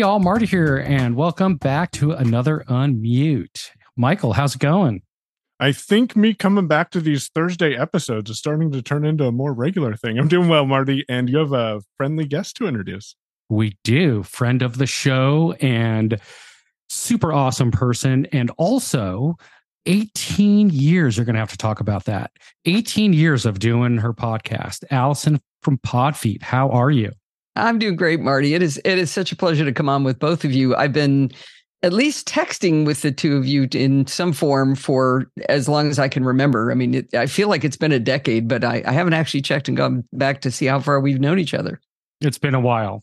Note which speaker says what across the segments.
Speaker 1: Hey, all, Marty here, and welcome back to another Unmute. Michael, how's it going?
Speaker 2: I think me coming back to these Thursday episodes is starting to turn into a more regular thing. I'm doing well, Marty, and you have a friendly guest to introduce.
Speaker 1: We do. Friend of the show and super awesome person. And also, 18 years, you're going to have to talk about that. 18 years of doing her podcast. Allison from Podfeet, how are you?
Speaker 3: I'm doing great, Marty. It is it is such a pleasure to come on with both of you. I've been at least texting with the two of you in some form for as long as I can remember. I mean, it, I feel like it's been a decade, but I, I haven't actually checked and gone back to see how far we've known each other.
Speaker 1: It's been a while.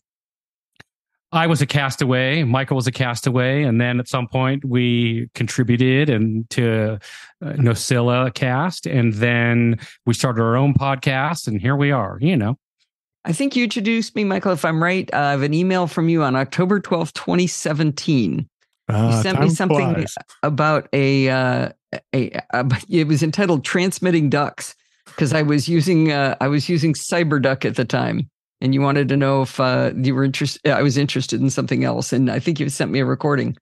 Speaker 1: I was a castaway. Michael was a castaway, and then at some point we contributed and to uh, NosillaCast, and then we started our own podcast, and here we are. You know,
Speaker 3: I think you introduced me, Michael. If I'm right, uh, I have an email from you on October 12th, 2017. Uh, you sent me something flies. about a, uh, a, a, it was entitled "Transmitting Ducks" because I was using uh, I was using CyberDuck at the time, and you wanted to know if uh, you were interested. I was interested in something else, and I think you sent me a recording.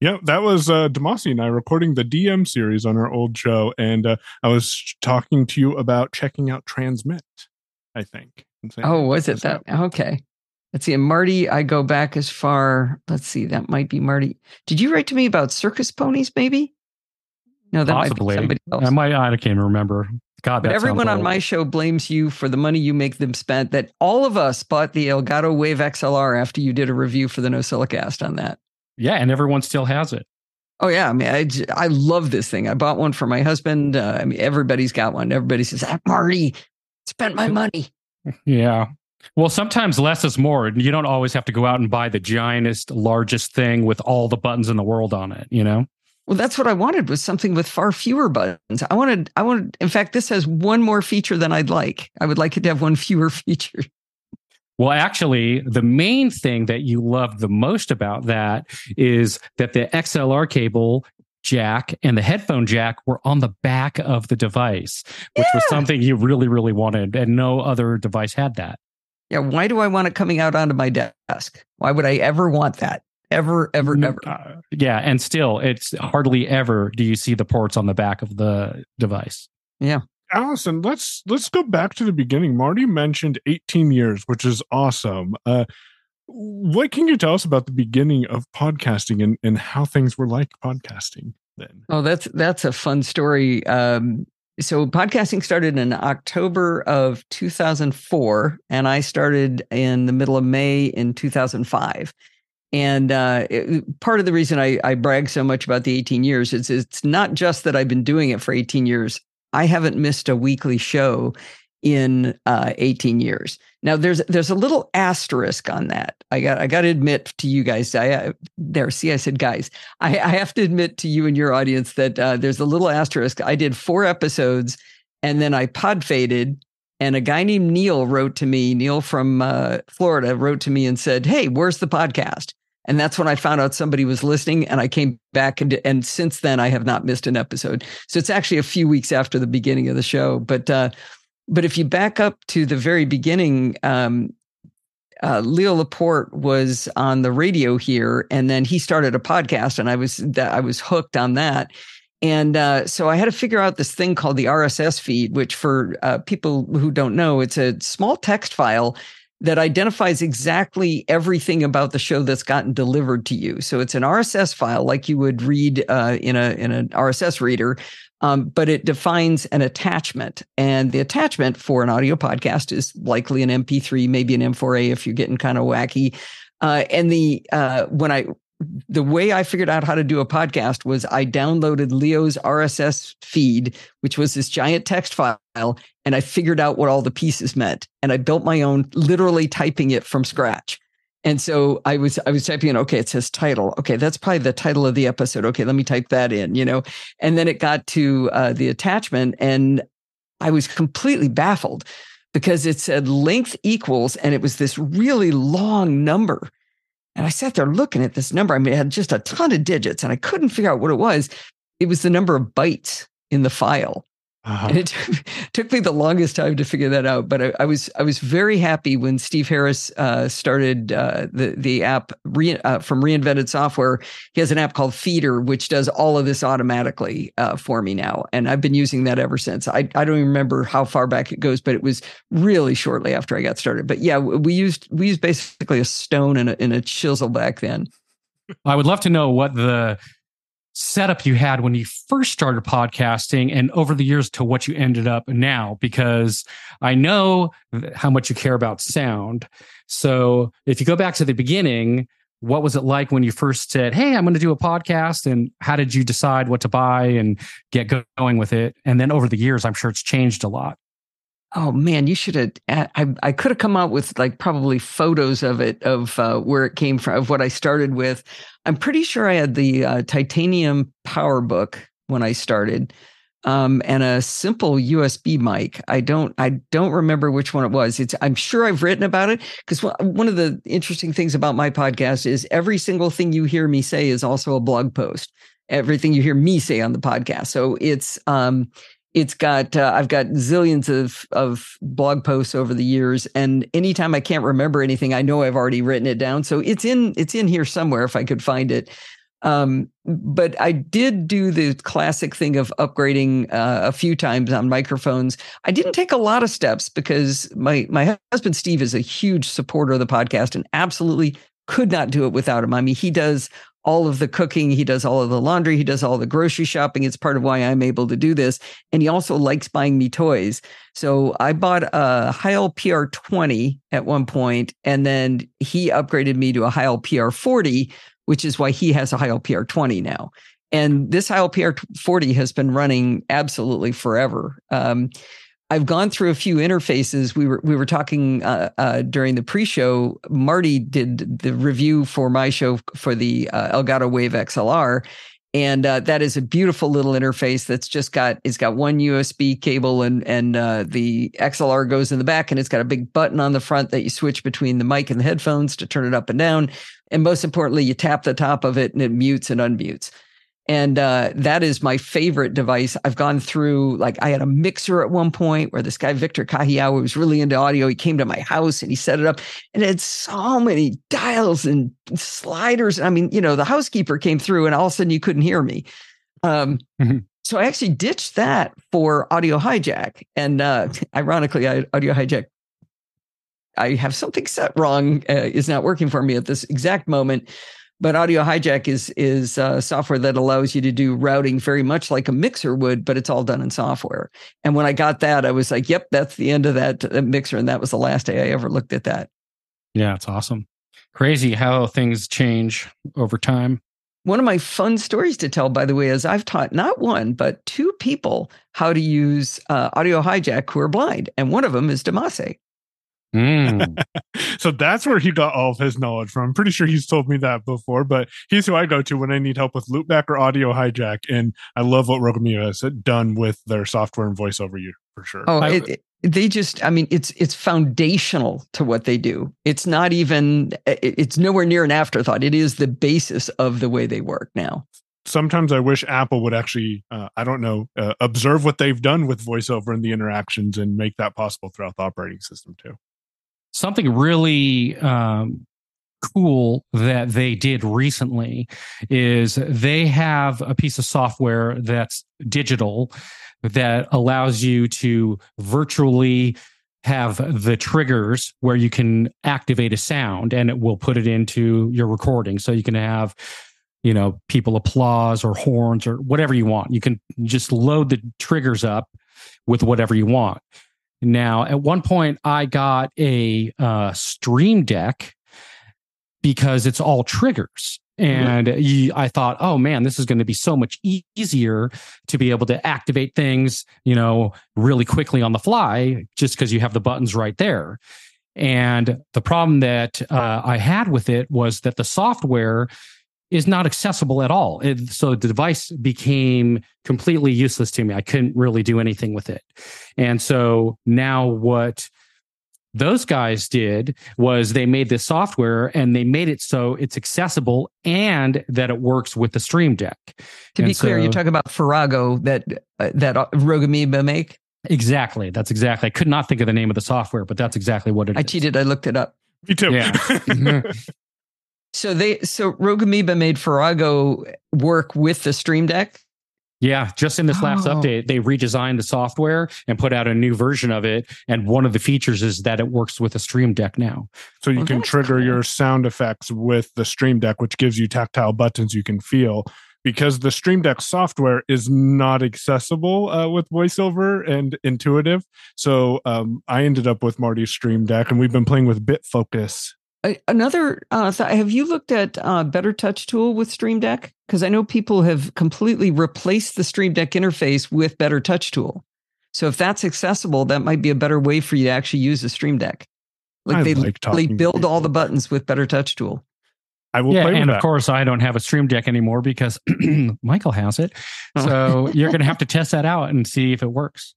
Speaker 2: Yeah, that was uh, Demasi and I recording the DM series on our old show, and uh, I was talking to you about checking out Transmit. I think.
Speaker 3: Oh, was it that? Okay. Let's see. And Marty, I go back as far. Let's see. That might be Marty. Did you write to me about circus ponies? Maybe.
Speaker 1: No, that Possibly. might be somebody else. I might. I can't remember. God,
Speaker 3: but everyone on my show blames you for the money you make them spend. That all of us bought the Elgato Wave XLR after you did a review for the NosillaCast on that.
Speaker 1: Yeah, and everyone still has it.
Speaker 3: Oh yeah, I mean, I, I love this thing. I bought one for my husband. Uh, I mean, everybody's got one. Everybody says, ah, "Marty, spent my money."
Speaker 1: Yeah. Well, sometimes less is more. You don't always have to go out and buy the giantest, largest thing with all the buttons in the world on it, you know?
Speaker 3: Well, that's what I wanted was something with far fewer buttons. I wanted, I wanted, in fact, this has one more feature than I'd like. I would like it to have one fewer feature.
Speaker 1: Well, actually, the main thing that you loved the most about that is that the XLR cable jack and the headphone jack were on the back of the device, which yeah. was something you really, really wanted. And no other device had that.
Speaker 3: Yeah. Why do I want it coming out onto my desk? Why would I ever want that? Ever, ever, ever. Uh,
Speaker 1: yeah. And still, it's hardly ever do you see the ports on the back of the device.
Speaker 3: Yeah.
Speaker 2: Allison, let's let's go back to the beginning. Marty mentioned 18 years, which is awesome. Uh, what can you tell us about the beginning of podcasting and, and how things were like podcasting then?
Speaker 3: Oh, that's that's a fun story. Um, so podcasting started in October of 2004, and I started in the middle of May in 2005. And uh, it, part of the reason I, I brag so much about the 18 years is it's not just that I've been doing it for 18 years. I haven't missed a weekly show in uh, 18 years. Now there's there's a little asterisk on that. I got I got to admit to you guys. I uh, there see I said guys. I, I have to admit to you and your audience that uh, there's a little asterisk. I did four episodes and then I pod faded. And a guy named Neil wrote to me. Neil from uh, Florida wrote to me and said, "Hey, where's the podcast?" And that's when I found out somebody was listening. And I came back and and since then I have not missed an episode. So it's actually a few weeks after the beginning of the show. But uh, but if you back up to the very beginning, um, uh, Leo Laporte was on the radio here, and then he started a podcast, and I was I was hooked on that. And uh, so I had to figure out this thing called the RSS feed, which for uh, people who don't know, it's a small text file that identifies exactly everything about the show that's gotten delivered to you. So it's an RSS file like you would read uh, in a in an RSS reader, um, but it defines an attachment. And the attachment for an audio podcast is likely an MP3, maybe an M4A if you're getting kind of wacky. Uh, and the uh, when I the way I figured out how to do a podcast was I downloaded Leo's RSS feed, which was this giant text file, and I figured out what all the pieces meant. And I built my own, literally typing it from scratch. And so I was I was typing in, okay, it says title. Okay, that's probably the title of the episode. Okay, let me type that in, you know. And then it got to uh, the attachment, and I was completely baffled because it said length equals, and it was this really long number. And I sat there looking at this number. I mean, it had just a ton of digits, and I couldn't figure out what it was. It was the number of bytes in the file. Uh-huh. And it took, took, me the longest time to figure that out, but I, I was I was very happy when Steve Harris uh, started uh, the the app re, uh, from Reinvented Software. He has an app called Feeder, which does all of this automatically uh, for me now, and I've been using that ever since. I I don't even remember how far back it goes, but it was really shortly after I got started. But yeah, we used we used basically a stone and a, and a chisel back then.
Speaker 1: I would love to know what the setup you had when you first started podcasting and over the years to what you ended up now because I know how much you care about sound. So if you go back to the beginning, what was it like when you first said, Hey, I'm going to do a podcast? And how did you decide what to buy and get going with it? And then over the years, I'm sure it's changed a lot.
Speaker 3: Oh man, you should have. I I could have come out with like probably photos of it of uh, where it came from, of what I started with. I'm pretty sure I had the uh, titanium PowerBook when I started, um, and a simple USB mic. I don't I don't remember which one it was. It's I'm sure I've written about it because one of the interesting things about my podcast is every single thing you hear me say is also a blog post. Everything you hear me say on the podcast, so it's um it's got uh, I've got zillions of of blog posts over the years, and anytime I can't remember anything, I know I've already written it down. So it's in it's in here somewhere if I could find it. Um, but I did do the classic thing of upgrading uh, a few times on microphones. I didn't take a lot of steps because my my husband Steve is a huge supporter of the podcast and absolutely could not do it without him. I mean, he does all of the cooking. He does all of the laundry. He does all the grocery shopping. It's part of why I'm able to do this. And he also likes buying me toys. So I bought a Heil PR20 at one point, and then he upgraded me to a Heil PR40, which is why he has a Heil PR20 now. And this Heil PR40 has been running absolutely forever. Um, I've gone through a few interfaces. We were we were talking uh, uh, during the pre-show. Marty did the review for my show for the uh, Elgato Wave XLR, and uh, that is a beautiful little interface that's just got it's got one USB cable and and uh, the XLR goes in the back, and it's got a big button on the front that you switch between the mic and the headphones to turn it up and down. And most importantly, you tap the top of it and it mutes and unmutes. And uh, that is my favorite device. I've gone through, like, I had a mixer at one point where this guy, Victor Kahiawa, was really into audio. He came to my house and he set it up and it had so many dials and sliders. I mean, you know, the housekeeper came through and all of a sudden you couldn't hear me. Um, mm-hmm. So I actually ditched that for Audio Hijack. And uh, ironically, I, Audio Hijack I have something set wrong, uh, is not working for me at this exact moment. But Audio Hijack is is uh, software that allows you to do routing very much like a mixer would, but it's all done in software. And when I got that, I was like, "Yep, that's the end of that, that mixer." And that was the last day I ever looked at that.
Speaker 1: Yeah, it's awesome. Crazy how things change over time.
Speaker 3: One of my fun stories to tell, by the way, is I've taught not one, but two people how to use uh, Audio Hijack who are blind. And one of them is Damase.
Speaker 2: Mm. so that's where he got all of his knowledge from. I'm pretty sure he's told me that before, but he's who I go to when I need help with loopback or audio hijack. And I love what Rogue Amoeba has done with their software and voiceover you for sure.
Speaker 3: Oh, it, it, they just, I mean, it's it's foundational to what they do. It's not even, it's nowhere near an afterthought. It is the basis of the way they work now
Speaker 2: sometimes I wish Apple would actually, uh, I don't know, uh, observe what they've done with voiceover and the interactions and make that possible throughout the operating system too
Speaker 1: something really um, cool that they did recently is they have a piece of software that's digital that allows you to virtually have the triggers where you can activate a sound and it will put it into your recording. So you can have you know people applause or horns or whatever you want. You can just load the triggers up with whatever you want now, at one point, I got a uh, Stream Deck because it's all triggers. And mm-hmm. you, I thought, oh man, this is going to be so much e- easier to be able to activate things, you know, really quickly on the fly, just because you have the buttons right there. And the problem that uh, I had with it was that the software is not accessible at all. It, so the device became completely useless to me. I couldn't really do anything with it. And so now what those guys did was they made this software and they made it so it's accessible and that it works with the Stream Deck.
Speaker 3: To
Speaker 1: And
Speaker 3: be clear,
Speaker 1: so-
Speaker 3: you're talking about Farrago that uh, that uh, Rogue Amoeba make.
Speaker 1: Exactly. That's exactly. I could not think of the name of the software, but that's exactly what it is.
Speaker 3: I cheated. I looked it up.
Speaker 2: Me too.
Speaker 1: Yeah.
Speaker 3: So they so Rogue Amoeba made Farrago work with the Stream Deck.
Speaker 1: Yeah, just in this last
Speaker 3: Oh.
Speaker 1: update, they redesigned the software and put out a new version of it. And one of the features is that it works with a Stream Deck now.
Speaker 2: so you
Speaker 3: Well,
Speaker 2: can trigger
Speaker 3: cool.
Speaker 2: your sound effects with the Stream Deck, which gives you tactile buttons you can feel. Because the Stream Deck software is not accessible uh, with VoiceOver and intuitive, so um, I ended up with Marty's Stream Deck, and we've been playing with BitFocus.
Speaker 3: Another uh, th- have you looked at uh, Better Touch Tool with Stream Deck? Because I know people have completely replaced the Stream Deck interface with Better Touch Tool. So if that's accessible, that might be a better way for you to actually use the Stream Deck. Like
Speaker 2: I
Speaker 3: they
Speaker 2: like
Speaker 3: literally build all the buttons with Better Touch Tool.
Speaker 2: I will
Speaker 1: yeah,
Speaker 2: play with
Speaker 1: and
Speaker 2: that.
Speaker 1: of course, I don't have a Stream Deck anymore because Michael has it. So you're going to have to test that out and see if it works.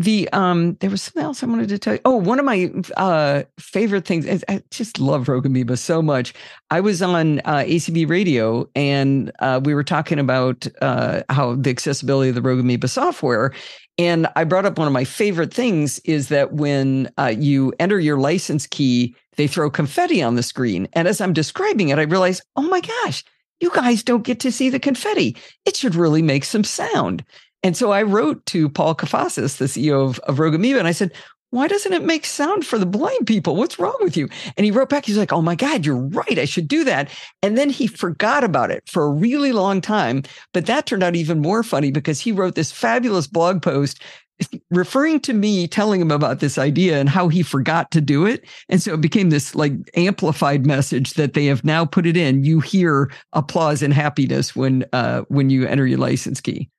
Speaker 3: The um, there was something else I wanted to tell you. Oh, one of my uh favorite things. is- I just love Rogue Amoeba so much. I was on uh, ACB Radio and uh, we were talking about uh, how the accessibility of the Rogue Amoeba software. And I brought up one of my favorite things is that when uh, you enter your license key, they throw confetti on the screen. And as I'm describing it, I realize, oh my gosh, you guys don't get to see the confetti. It should really make some sound. And so I wrote to Paul Kafasis, the CEO of, of Rogue Amoeba, and I said, why doesn't it make sound for the blind people? What's wrong with you? And he wrote back, he's like, oh my God, you're right. I should do that. And then he forgot about it for a really long time. But that turned out even more funny because he wrote this fabulous blog post referring to me telling him about this idea and how he forgot to do it. And so it became this like amplified message that they have now put it in. You hear applause and happiness when uh when you enter your license key.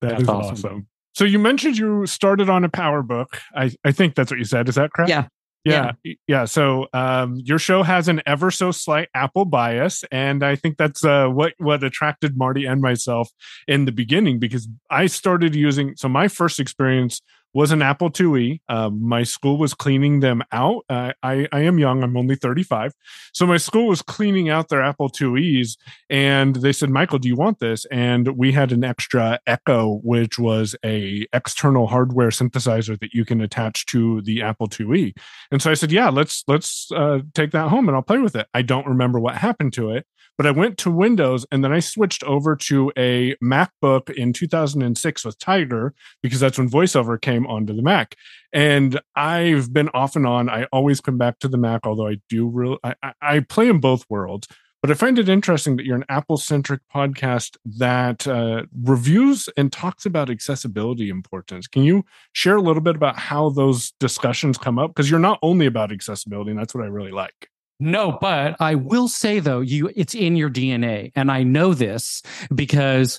Speaker 2: That
Speaker 1: That's
Speaker 2: is
Speaker 1: awesome.
Speaker 2: awesome. So you mentioned you started on a power book. I, I think that's what you said. Is that correct?
Speaker 3: Yeah.
Speaker 2: Yeah. Yeah. So um, your show has an ever so slight Apple bias. And I think that's uh, what, what attracted Marty and myself in the beginning because I started using. So my first experience was an Apple IIe. Um, my school was cleaning them out. Uh, I, I am young, I'm only 35. So my school was cleaning out their Apple IIes and they said, Michael, do you want this? And we had an extra Echo, which was a external hardware synthesizer that you can attach to the Apple IIe. And so I said, "Yeah, let's let's uh, take that home and I'll play with it." I don't remember what happened to it, but I went to Windows and then I switched over to a MacBook in 2006 with Tiger because that's when VoiceOver came onto the Mac. And I've been off and on. I always come back to the Mac, although I do real I, I- I play in both worlds. But I find it interesting that you're an Apple centric podcast that uh, reviews and talks about accessibility importance. Can you share a little bit about how those discussions come up? Because you're not only about accessibility, and that's what I really like.
Speaker 1: No, but I will say though, you it's in your DNA, and I know this because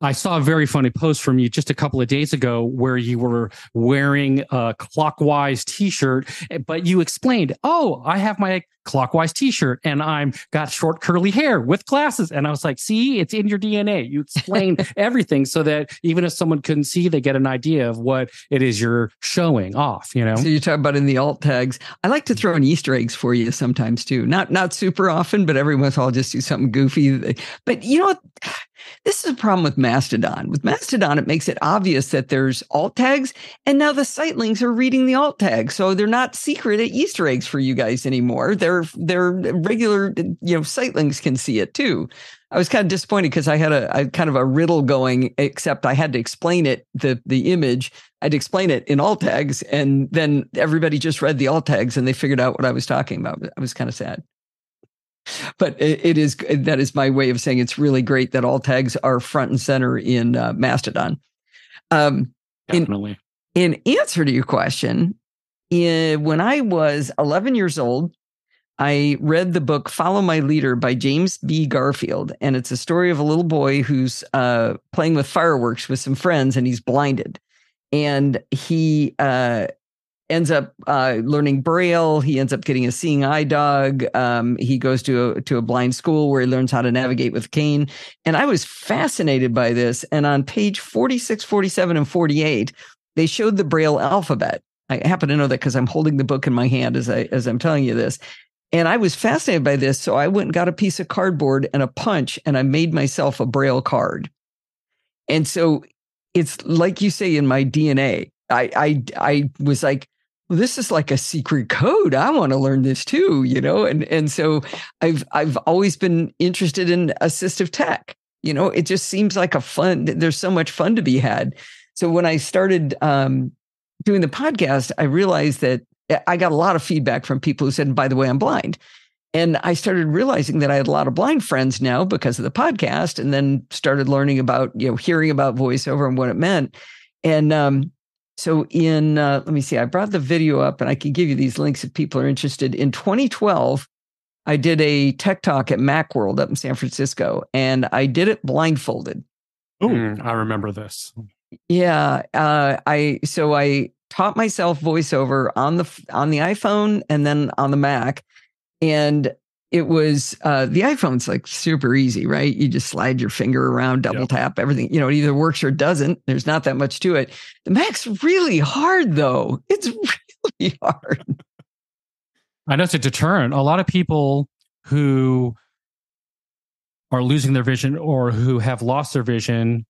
Speaker 1: I saw a very funny post from you just a couple of days ago where you were wearing a clockwise T-shirt, eh, but you explained, "Oh, I have my clockwise T-shirt, and I'm got short curly hair with glasses." And I was like, "See, it's in your DNA." You explain everything so that even if someone couldn't see, they get an idea of what it is you're showing off. You know.
Speaker 3: So you talk about in the alt tags. I like to throw in Easter eggs for you sometimes too. Not not super often, but every once in a while I'll just do something goofy. But you know what? This is a problem with Mastodon. With Mastodon, it makes it obvious that there's alt tags, and now the site links are reading the alt tags, so they're not secret at Easter eggs for you guys anymore. They're they're regular, you know, site links can see it too. I was kind of disappointed because I had a, a kind of a riddle going, except I had to explain it the the image. I'd explain it in alt tags, and then everybody just read the alt tags and they figured out what I was talking about. I was kind of sad. But it, it is that is my way of saying it's really great that alt tags are front and center in uh, Mastodon. Um, in-
Speaker 1: Definitely.
Speaker 3: in answer to your question, in, when I was 11 years old, I read the book Follow My Leader by James B. Garfield. And it's a story of a little boy who's uh, playing with fireworks with some friends and he's blinded. And he uh, ends up uh, learning Braille. He ends up getting a seeing eye dog. Um, he goes to a, to a blind school where he learns how to navigate with cane. And I was fascinated by this. And on page 46, 47, and 48, they showed the Braille alphabet. I happen to know that because I'm holding the book in my hand as I as I'm telling you this. And I was fascinated by this. So I went and got a piece of cardboard and a punch and I made myself a braille card. And so it's like you say in my DNA. I I I was like, well, this is like a secret code. I want to learn this too, you know? And and so I've I've always been interested in assistive tech. You know, it just seems like a fun, there's so much fun to be had. So when I started um, doing the podcast, I realized that I got a lot of feedback from people who said, by the way, I'm blind. And I started realizing that I had a lot of blind friends now because of the podcast, and then started learning about, you know, hearing about voiceover and what it meant. And um, so in, uh, let me see, I brought the video up and I can give you these links if people are interested. In 2012, I did a tech talk at Macworld up in San Francisco, and I did it blindfolded.
Speaker 1: Oh, mm, I remember this.
Speaker 3: Yeah, uh, I so I taught myself voiceover on the on the iPhone and then on the Mac, and it was uh, the iPhone's like super easy, right? You just slide your finger around, double yep. tap everything. You know, it either works or it doesn't. There's not that much to it. The Mac's really hard, though. It's really hard.
Speaker 1: I know it's a deterrent. A lot of people who are losing their vision or who have lost their vision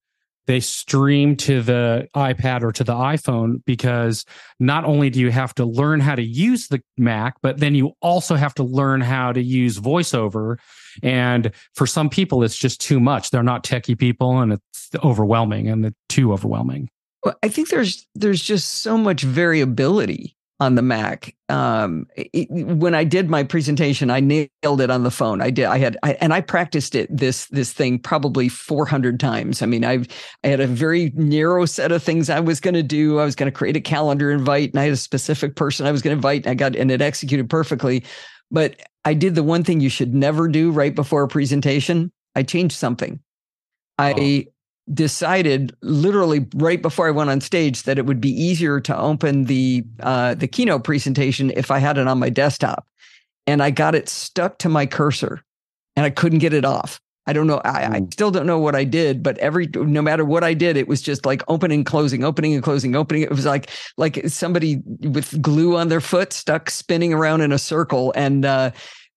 Speaker 1: they stream to the iPad or to the iPhone because not only do you have to learn how to use the Mac, but then you also have to learn how to use voiceover. And for some people, it's just too much. They're not techie people and it's overwhelming and too overwhelming.
Speaker 3: Well, I think there's there's just so much variability on the Mac. Um, it, when I did my presentation, I nailed it on the phone. I did. I had, I, and I practiced it this this thing probably 400 times. I mean, I've I had a very narrow set of things I was going to do. I was going to create a calendar invite, and I had a specific person I was going to invite. And I got and it executed perfectly. But I did the one thing you should never do right before a presentation. I changed something. I decided literally right before I went on stage that it would be easier to open the uh, the keynote presentation if I had it on my desktop, and I got it stuck to my cursor, and I couldn't get it off. I don't know. I, I, still don't know what I did, but every no matter what I did, it was just like opening, closing, opening and closing, opening. It was like like somebody with glue on their foot stuck spinning around in a circle, and uh,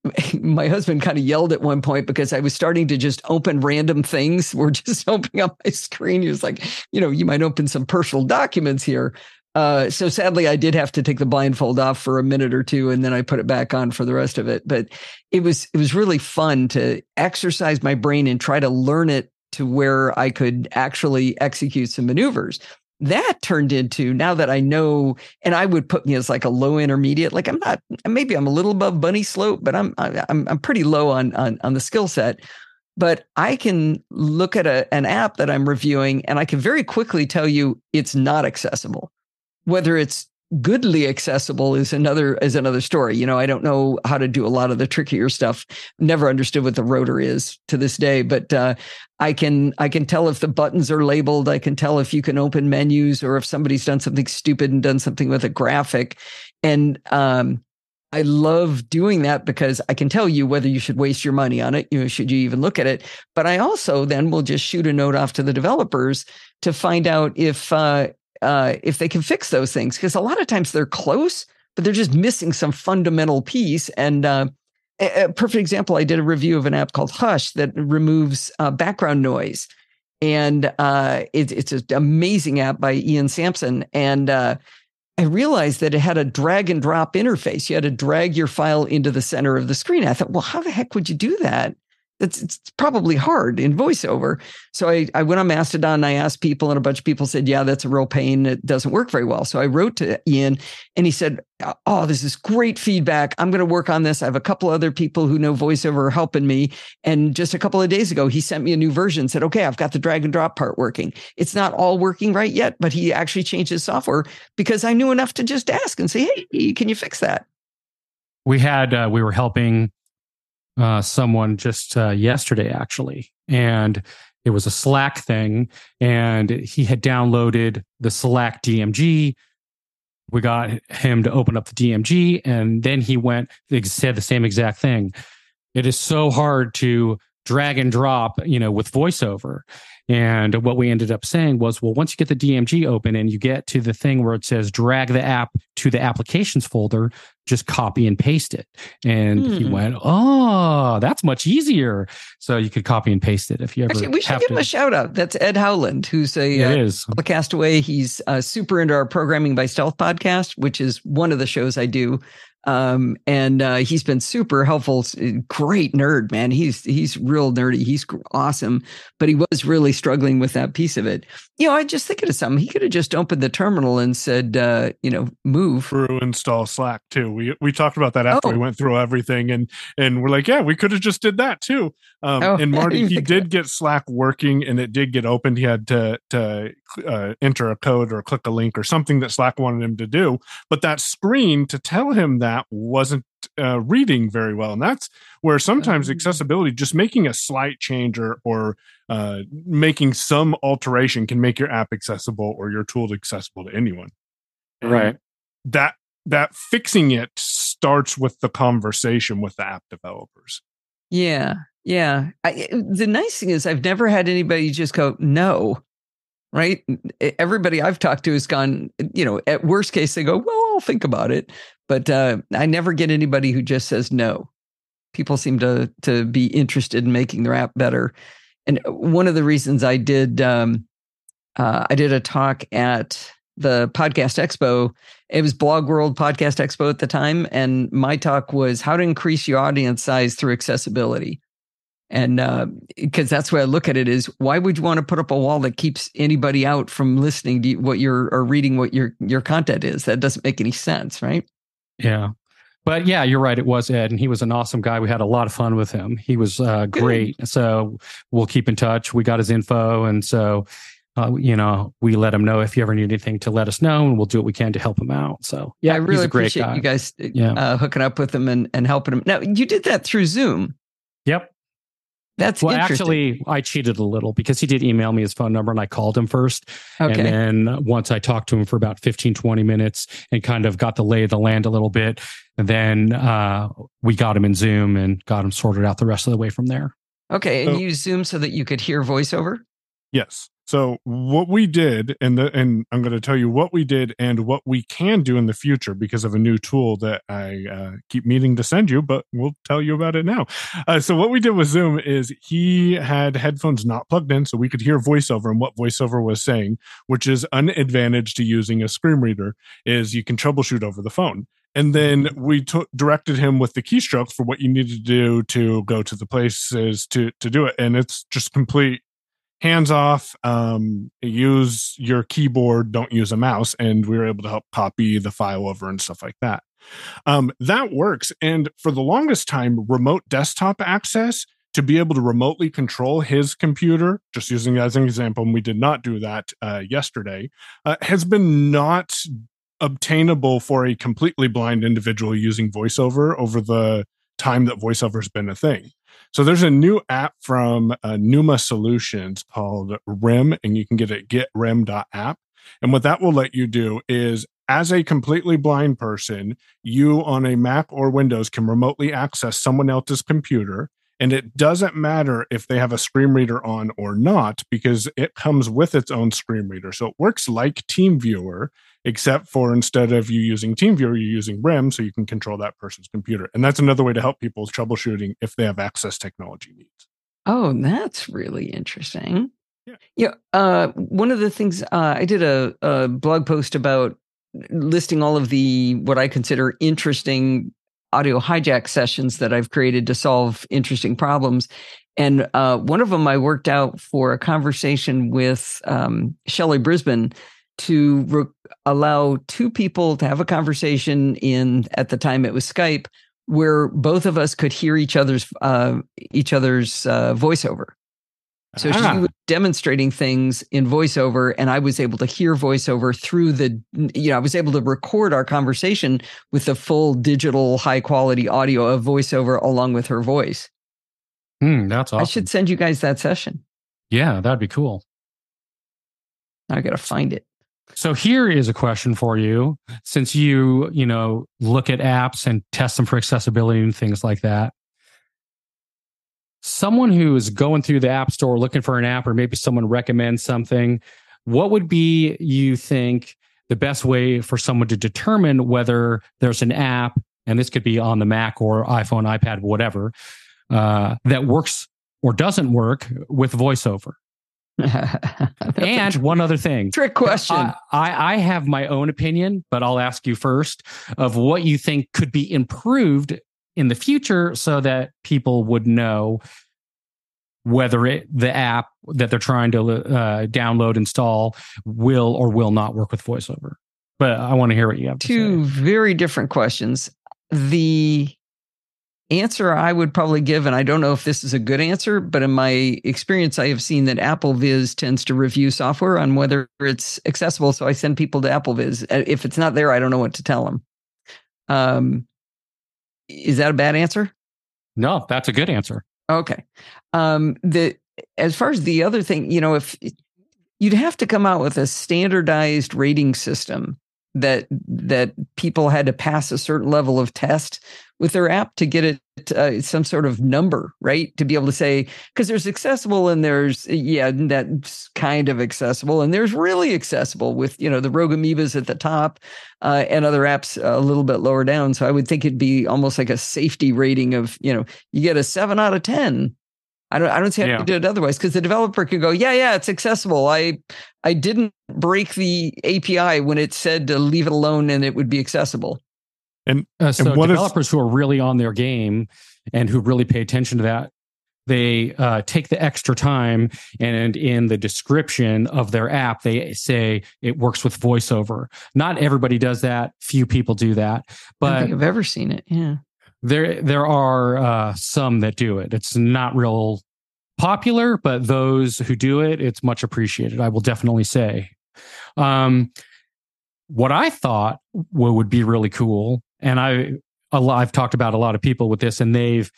Speaker 3: my husband kind of yelled at one point because I was starting to just open random things. We're just opening up my screen. He was like, you know, you might open some personal documents here. Uh, so sadly, I did have to take the blindfold off for a minute or two, and then I put it back on for the rest of it. But it was it was really fun to exercise my brain and try to learn it to where I could actually execute some maneuvers that turned into now that I know, and I would put me as like a low intermediate. Like I'm not, maybe I'm a little above bunny slope, but I'm I'm I'm pretty low on on on the skill set. But I can look at a, an app that I'm reviewing, and I can very quickly tell you it's not accessible. Whether it's goodly accessible is another is another story. You know, I don't know how to do a lot of the trickier stuff. Never understood what the rotor is to this day, but uh, I can I can tell if the buttons are labeled. I can tell if you can open menus or if somebody's done something stupid and done something with a graphic. And um, I love doing that because I can tell you whether you should waste your money on it. You know, should you even look at it? But I also then will just shoot a note off to the developers to find out if uh, uh, if they can fix those things because a lot of times they're close, but they're just missing some fundamental piece. And uh, a, perfect example, I did a review of an app called Hush that removes uh, background noise, and uh, it, it's an amazing app by Ian Sampson. And uh, I realized that it had a drag and drop interface. You had to drag your file into the center of the screen. I thought, well, how the heck would you do that? It's, it's probably hard in voiceover. So I, I went on Mastodon and I asked people, and a bunch of people said, Yeah, that's a real pain. It doesn't work very well. So I wrote to Ian and he said, Oh, this is great feedback. I'm going to work on this. I have a couple other people who know voiceover helping me. And just a couple of days ago, he sent me a new version, said, Okay, I've got the drag and drop part working. It's not all working right yet, but he actually changed his software because I knew enough to just ask and say, Hey, can you fix that?
Speaker 1: We had, uh, we were helping uh, someone just uh, yesterday, actually, and it was a Slack thing, and he had downloaded the Slack DMG. We got him to open up the DMG, and then he went said the same exact thing. It is so hard to drag and drop, you know, with voiceover. And what we ended up saying was, well, once you get the DMG open and you get to the thing where it says drag the app to the applications folder, just copy and paste it. And he
Speaker 3: Hmm.
Speaker 1: went, oh, that's much easier. So you could copy and paste it if you ever
Speaker 3: Actually, we should give
Speaker 1: to.
Speaker 3: him a shout out. That's Ed Howland, who's a
Speaker 1: it
Speaker 3: uh,
Speaker 1: is.
Speaker 3: Castaway. He's uh, super into our Programming by Stealth podcast, which is one of the shows I do. Um, and uh, he's been super helpful. Great nerd, man. He's he's real nerdy. He's awesome, but he was really struggling with that piece of it. You know, I just thinking of something. He could have just opened the terminal and said, uh, you know, move.
Speaker 2: through install Slack too. We we talked about that after
Speaker 3: Oh.
Speaker 2: we went through everything, and and we're like, yeah, we could have just did that too. Um,
Speaker 3: Oh,
Speaker 2: and Marty, he did get Slack working, and it did get opened. He had to to uh, enter a code or click a link or something that Slack wanted him to do, but that screen to tell him that wasn't uh, reading very well, and that's where sometimes
Speaker 3: Oh.
Speaker 2: accessibility, just making a slight change or or uh, making some alteration, can make your app accessible or your tool accessible to anyone. And
Speaker 1: Right.
Speaker 2: that that fixing it starts with the conversation with the app developers.
Speaker 3: Yeah, yeah. I, the nice thing is, I've never had anybody just go no. Right. Everybody I've talked to has gone. You know, at worst case, they go, "Well, I'll think about it," but uh, I never get anybody who just says no. People seem to to be interested in making their app better. And one of the reasons I did um, uh, I did a talk at the Podcast Expo. It was Blog World Podcast Expo at the time, and my talk was how to increase your audience size through accessibility. And because that's where I look at it is, why would you want to put up a wall that keeps anybody out from listening to what you're or reading what your your content is? That doesn't make any sense, right?
Speaker 1: Yeah. But yeah, you're right. It was Ed, and he was an awesome guy. We had a lot of fun with him. He was uh, great. So we'll keep in touch. We got his info, and so uh, you know we let him know if you ever need anything to let us know, and we'll do what we can to help him out. So yeah,
Speaker 3: I really
Speaker 1: he's a great
Speaker 3: appreciate
Speaker 1: guy.
Speaker 3: you guys uh,
Speaker 1: Yeah.
Speaker 3: uh, hooking up with him and, and helping him. Now you did that through Zoom.
Speaker 1: Yep.
Speaker 3: That's
Speaker 1: Well, actually, I cheated a little because he did email me his phone number and I called him first.
Speaker 3: okay.
Speaker 1: And then once I talked to him for about 15, 20 minutes and kind of got the lay of the land a little bit, then uh, we got him in Zoom and got him sorted out the rest of the way from there.
Speaker 3: okay, and
Speaker 2: So-
Speaker 3: you used Zoom so that you could hear voiceover.
Speaker 2: Yes. So what we did, and the and I'm going to tell you what we did and what we can do in the future because of a new tool that I uh, keep meaning to send you, but we'll tell you about it now. Uh, so what we did with Zoom is he had headphones not plugged in, so we could hear voiceover and what voiceover was saying, which is an advantage to using a screen reader is you can troubleshoot over the phone. And then we took directed him with the keystrokes for what you need to do to go to the places to to do it, and it's just complete hands off um use your keyboard don't use a mouse and we were able to help copy the file over and stuff like that. Um that works. And for the longest time remote desktop access to be able to remotely control his computer just using as an example and we did not do that uh, yesterday uh, has been not obtainable for a completely blind individual using voiceover over the time that voiceover has been a thing so there's a new app from uh, Numa Solutions called REM, and you can get it at getrem.app. And what that will let you do is, as a completely blind person, you on a Mac or Windows can remotely access someone else's computer. And it doesn't matter if they have a screen reader on or not, because it comes with its own screen reader. So it works like TeamViewer, except for instead of you using TeamViewer, you're using REM, so you can control that person's computer. And that's another way to help people with troubleshooting if they have access technology needs.
Speaker 3: Oh, that's really interesting.
Speaker 2: Yeah.
Speaker 3: Yeah. Uh, one of the things uh, I did a, a blog post about listing all of the what I consider interesting audio hijack sessions that I've created to solve interesting problems. And uh, one of them I worked out for a conversation with um, Shelly Brisbin to re- allow two people to have a conversation in at the time it was Skype where both of us could hear each other's uh, each other's uh, voiceover. So
Speaker 1: Ah.
Speaker 3: she was demonstrating things in voiceover, and I was able to hear voiceover through the, you know, I was able to record our conversation with the full digital high quality audio of voiceover along with her voice.
Speaker 1: Hmm, that's awesome.
Speaker 3: I should send you guys that session.
Speaker 1: yeah, that'd be cool.
Speaker 3: I got to find it.
Speaker 1: So here is a question for you. Since you, you know, look at apps and test them for accessibility and things like that. Someone who is going through the app store looking for an app, or maybe someone recommends something, what would be, you think, the best way for someone to determine whether there's an app, and this could be on the Mac or iPhone, iPad, whatever, uh, that works or doesn't work with voiceover? and one other thing
Speaker 3: trick question I,
Speaker 1: I, I have my own opinion but i'll ask you first of what you think could be improved in the future so that people would know whether it the app that they're trying to uh, download install will or will not work with voiceover but i want to hear what you have
Speaker 3: two very different questions the answer I would probably give, and I don't know if this is a good answer, but in my experience, I have seen that AppleVis tends to review software on whether it's accessible. So I send people to AppleVis if it's not there, I don't know what to tell them. Um, is that a bad answer?
Speaker 1: No, that's a good answer.
Speaker 3: Okay. Um, the as far as the other thing, you know, if you'd have to come out with a standardized rating system that that people had to pass a certain level of test with their app to get it uh, some sort of number, right? To be able to say because there's accessible and there's yeah that's kind of accessible and there's really accessible with you know the Rogue Amoebas at the top uh, and other apps a little bit lower down. So I would think it'd be almost like a safety rating of you know you get a seven out of ten I don't I don't see how yeah. to do it otherwise because the developer could go, yeah, yeah, it's accessible. I I didn't break the API when it said to leave it alone and it would be accessible.
Speaker 1: And, uh, so and developers is, who are really on their game and who really pay attention to that, they uh, take the extra time and in the description of their app, they say it works with voiceover. Not everybody does that. Few people do that. But I
Speaker 3: don't think I've ever seen it. Yeah
Speaker 1: there there are uh, some that do it. It's not real popular, but those who do it, it's much appreciated. I will definitely say. Um, what I thought would be really cool, and I I've talked about a lot of people with this, and they've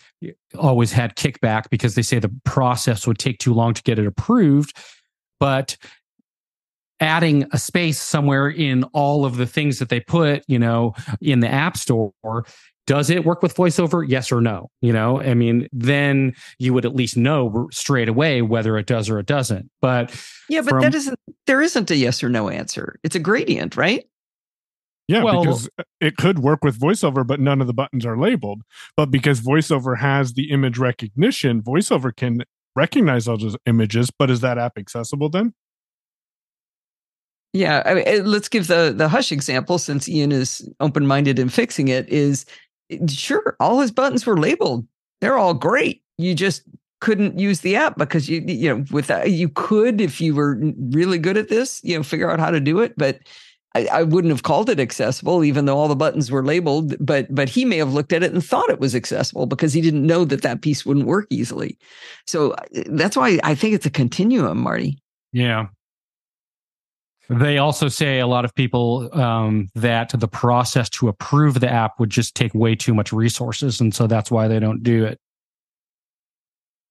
Speaker 1: always had kickback because they say the process would take too long to get it approved. But adding a space somewhere in all of the things that they put, you know, in the app store does it work with voiceover? Yes or no you know? I mean then you would at least know straight away whether it does or it doesn't. But
Speaker 3: yeah but from, that isn't there isn't a yes or no answer. It's a gradient right?
Speaker 2: Yeah well, because it could work with voiceover but none of the buttons are labeled. But because voiceover has the image recognition voiceover can recognize all those images but is that app accessible then?
Speaker 3: Yeah, I mean, eh, let's give the the hush example since Ian is open minded in fixing it. Is sure, all his buttons were labeled. They're all great. You just couldn't use the app because you you know with that you could if you were really good at this you know figure out how to do it but I, I, wouldn't have called it accessible even though all the buttons were labeled but but he may have looked at it and thought it was accessible because he didn't know that that piece wouldn't work easily so uh, that's why i think it's a continuum marty
Speaker 1: yeah they also say a lot of people um, that the process to approve the app would just take way too much resources, and so that's why they don't do it.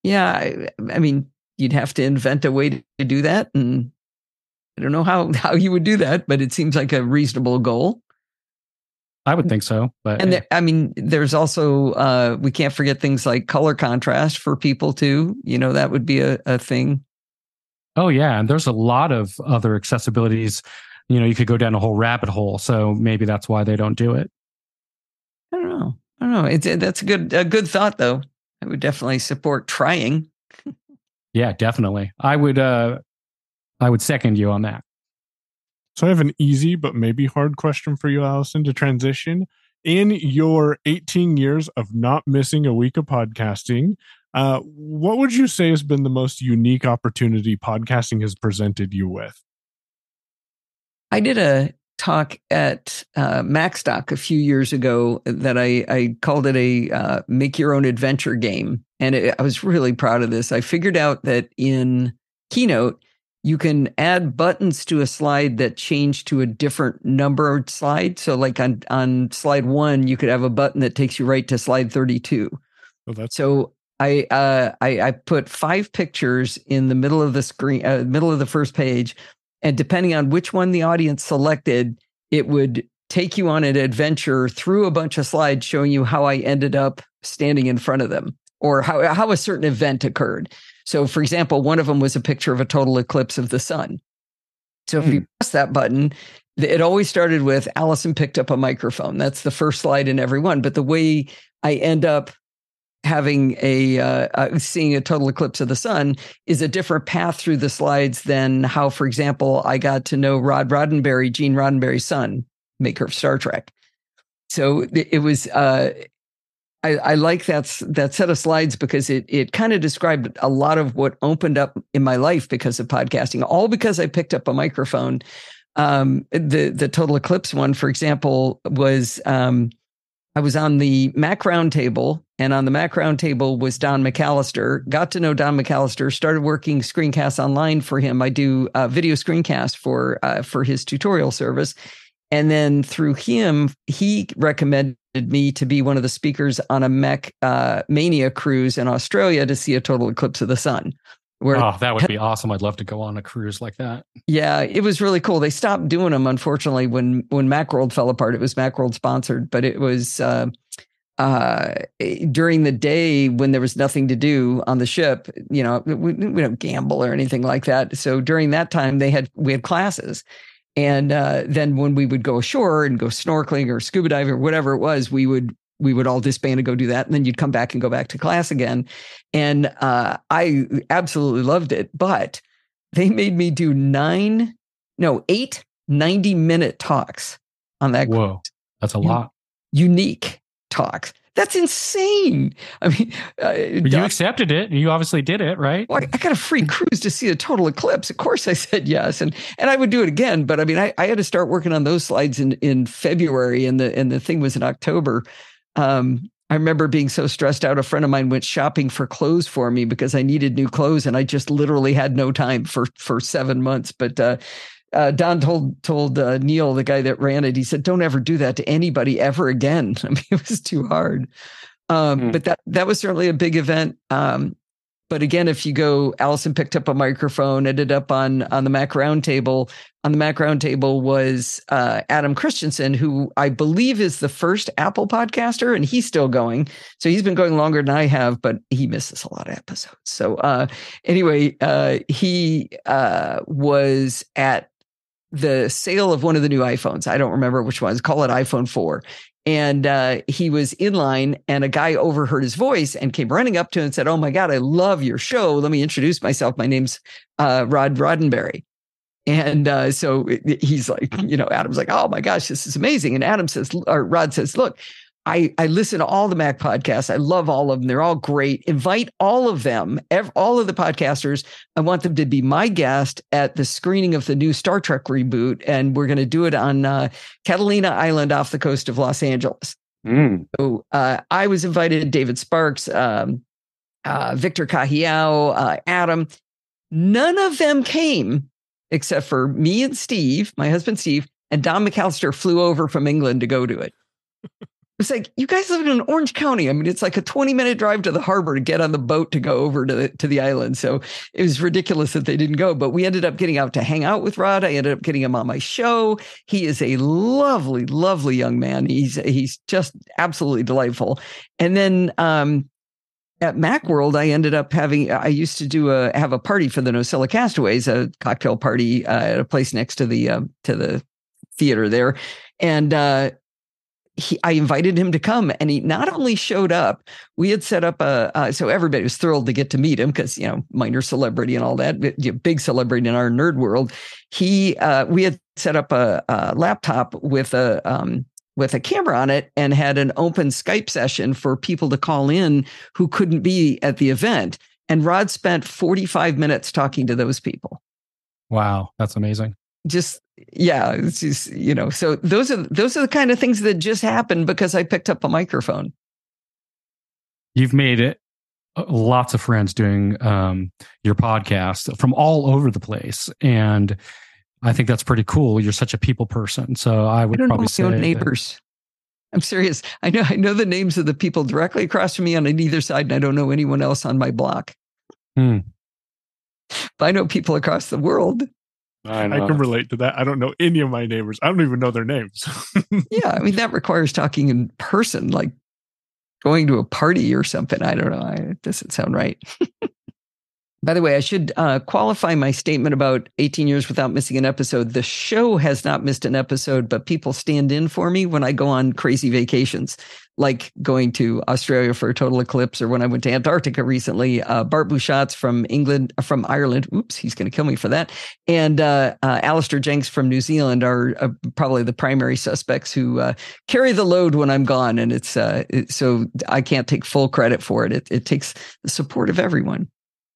Speaker 3: Yeah, I, I mean, you'd have to invent a way to do that, and I don't know how how you would do that, but it seems like a reasonable goal.
Speaker 1: I would think so, but
Speaker 3: and there, I mean, there's also uh, we can't forget things like color contrast for people too. You know, that would be a, a thing.
Speaker 1: Oh yeah, and there's a lot of other accessibilities. You know, you could go down a whole rabbit hole. So maybe that's why they don't do it.
Speaker 3: I don't know. I don't know. It's that's a good a good thought though. I would definitely support trying.
Speaker 1: yeah, definitely. I would uh I would second you on that.
Speaker 2: So I have an easy but maybe hard question for you, Allison, to transition. In your 18 years of not missing a week of podcasting, uh, what would you say has been the most unique opportunity podcasting has presented you with?
Speaker 3: I did a talk at uh, Macstock a few years ago that I, I called it a uh, make your own adventure game. And it, I was really proud of this. I figured out that in Keynote, you can add buttons to a slide that change to a different numbered slide. So, like on, on slide one, you could have a button that takes you right to slide 32. Oh, that's so I, uh, I, I put five pictures in the middle of the screen, uh, middle of the first page, and depending on which one the audience selected, it would take you on an adventure through a bunch of slides showing you how I ended up standing in front of them. or how, how a certain event occurred. So, for example, one of them was a picture of a total eclipse of the sun. So, if you press that button, it always started with Allison picked up a microphone. That's the first slide in every one. But the way I end up having a uh, uh, seeing a total eclipse of the sun is a different path through the slides than how, for example, I got to know Rod Roddenberry, Gene Roddenberry's son, maker of Star Trek. So it was. Uh, I, I like that that set of slides because it it kind of described a lot of what opened up in my life because of podcasting. All because I picked up a microphone. Um, the the total eclipse one, for example, was um, I was on the Mac Roundtable, and on the Mac Roundtable was Don McAllister. Got to know Don McAllister. Started working screencasts online for him. I do uh, video screencasts for uh, for his tutorial service, and then through him, he recommended me to be one of the speakers on a Mac uh, Mania cruise in Australia to see a total eclipse of the sun.
Speaker 1: Where, oh, that would be awesome! I'd love to go on a cruise like that.
Speaker 3: Yeah, it was really cool. They stopped doing them, unfortunately, when when MacWorld fell apart. It was MacWorld sponsored, but it was uh, uh, during the day when there was nothing to do on the ship. You know, we, we don't gamble or anything like that. So during that time, they had we had classes, and uh, then when we would go ashore and go snorkeling or scuba diving or whatever it was, we would we would all disband and go do that. And then you'd come back and go back to class again. And uh, I absolutely loved it. But they made me do nine, no, eight 90 minute talks on that.
Speaker 1: Whoa, course. that's a lot.
Speaker 3: Unique talks. That's insane. I mean,
Speaker 1: uh, you accepted it. You obviously did it, right?
Speaker 3: Well, I got a free cruise to see a total eclipse. Of course, I said yes, and and I would do it again. But I mean, I, I had to start working on those slides in in February, and the and the thing was in October. Um, I remember being so stressed out. A friend of mine went shopping for clothes for me because I needed new clothes, and I just literally had no time for for seven months. But uh, uh, Don told told uh, Neil, the guy that ran it, he said, "Don't ever do that to anybody ever again." I mean, it was too hard. Um, mm. But that that was certainly a big event. Um, but again, if you go, Allison picked up a microphone, ended up on on the Mac Roundtable. On the Mac Roundtable was uh, Adam Christianson, who I believe is the first Apple podcaster, and he's still going. So he's been going longer than I have, but he misses a lot of episodes. So uh, anyway, uh, he uh, was at the sale of one of the new iPhones. I don't remember which ones. Call it iPhone 4 and uh, he was in line and a guy overheard his voice and came running up to him and said oh my god i love your show. Let me introduce myself. My name's uh, rod roddenberry. And uh, so he's like you know adam's like oh my gosh this is amazing. And adam says or rod says look I, I listen to all the Mac podcasts. I love all of them. They're all great. Invite all of them, all of the podcasters. I want them to be my guest at the screening of the new Star Trek reboot. And we're going to do it on uh, Catalina Island off the coast of Los Angeles. Mm. So uh, I was invited, David Sparks, um, uh, Victor Cajiao, uh, Adam. None of them came except for me and Steve, my husband Steve, and Don McAllister flew over from England to go to it. It's like you guys live in Orange County. I mean, it's like a 20 minute drive to the harbor to get on the boat to go over to the to the island. So it was ridiculous that they didn't go. But we ended up getting out to hang out with Rod. I ended up getting him on my show. He is a lovely, lovely young man. He's he's just absolutely delightful. And then um, at Macworld, I ended up having. I used to do a have a party for the NosillaCastaways, a cocktail party uh, at a place next to the uh, to the theater there, and uh, he, I invited him to come, and he not only showed up. We had set up a uh, so everybody was thrilled to get to meet him because you know minor celebrity and all that, big celebrity in our nerd world. He uh, we had set up a, a laptop with a um, with a camera on it and had an open Skype session for people to call in who couldn't be at the event. And Rod spent 45 minutes talking to those people.
Speaker 1: Wow, that's amazing
Speaker 3: just yeah it's just you know so those are those are the kind of things that just happened because i picked up a microphone.
Speaker 1: You've made it uh, lots of friends doing um, your podcast from all over the place and i think that's pretty cool. You're such a people person so i would
Speaker 3: I
Speaker 1: probably say
Speaker 3: neighbors. That, i'm serious. I know i know the names of the people directly across from me on either side and i don't know anyone else on my block. Hmm. but i know people across the world
Speaker 2: I, I, can relate to that. I don't know any of my neighbors. I don't even know their names.
Speaker 3: yeah, I mean that requires talking in person. Like going to a party or something. I don't know. I, it doesn't sound right. By the way, I should uh, qualify my statement about 18 years without missing an episode. The show has not missed an episode, but people stand in for me when I go on crazy vacations, like going to Australia for a total eclipse, or when I went to Antarctica recently. Uh, Bart Busschots from England, uh, from Ireland. Oops, he's going to kill me for that. And uh, uh, Allister Jenks from New Zealand are uh, probably the primary suspects who uh, carry the load when I'm gone. And it's it, so I can't take full credit for it. It, it takes the support of everyone.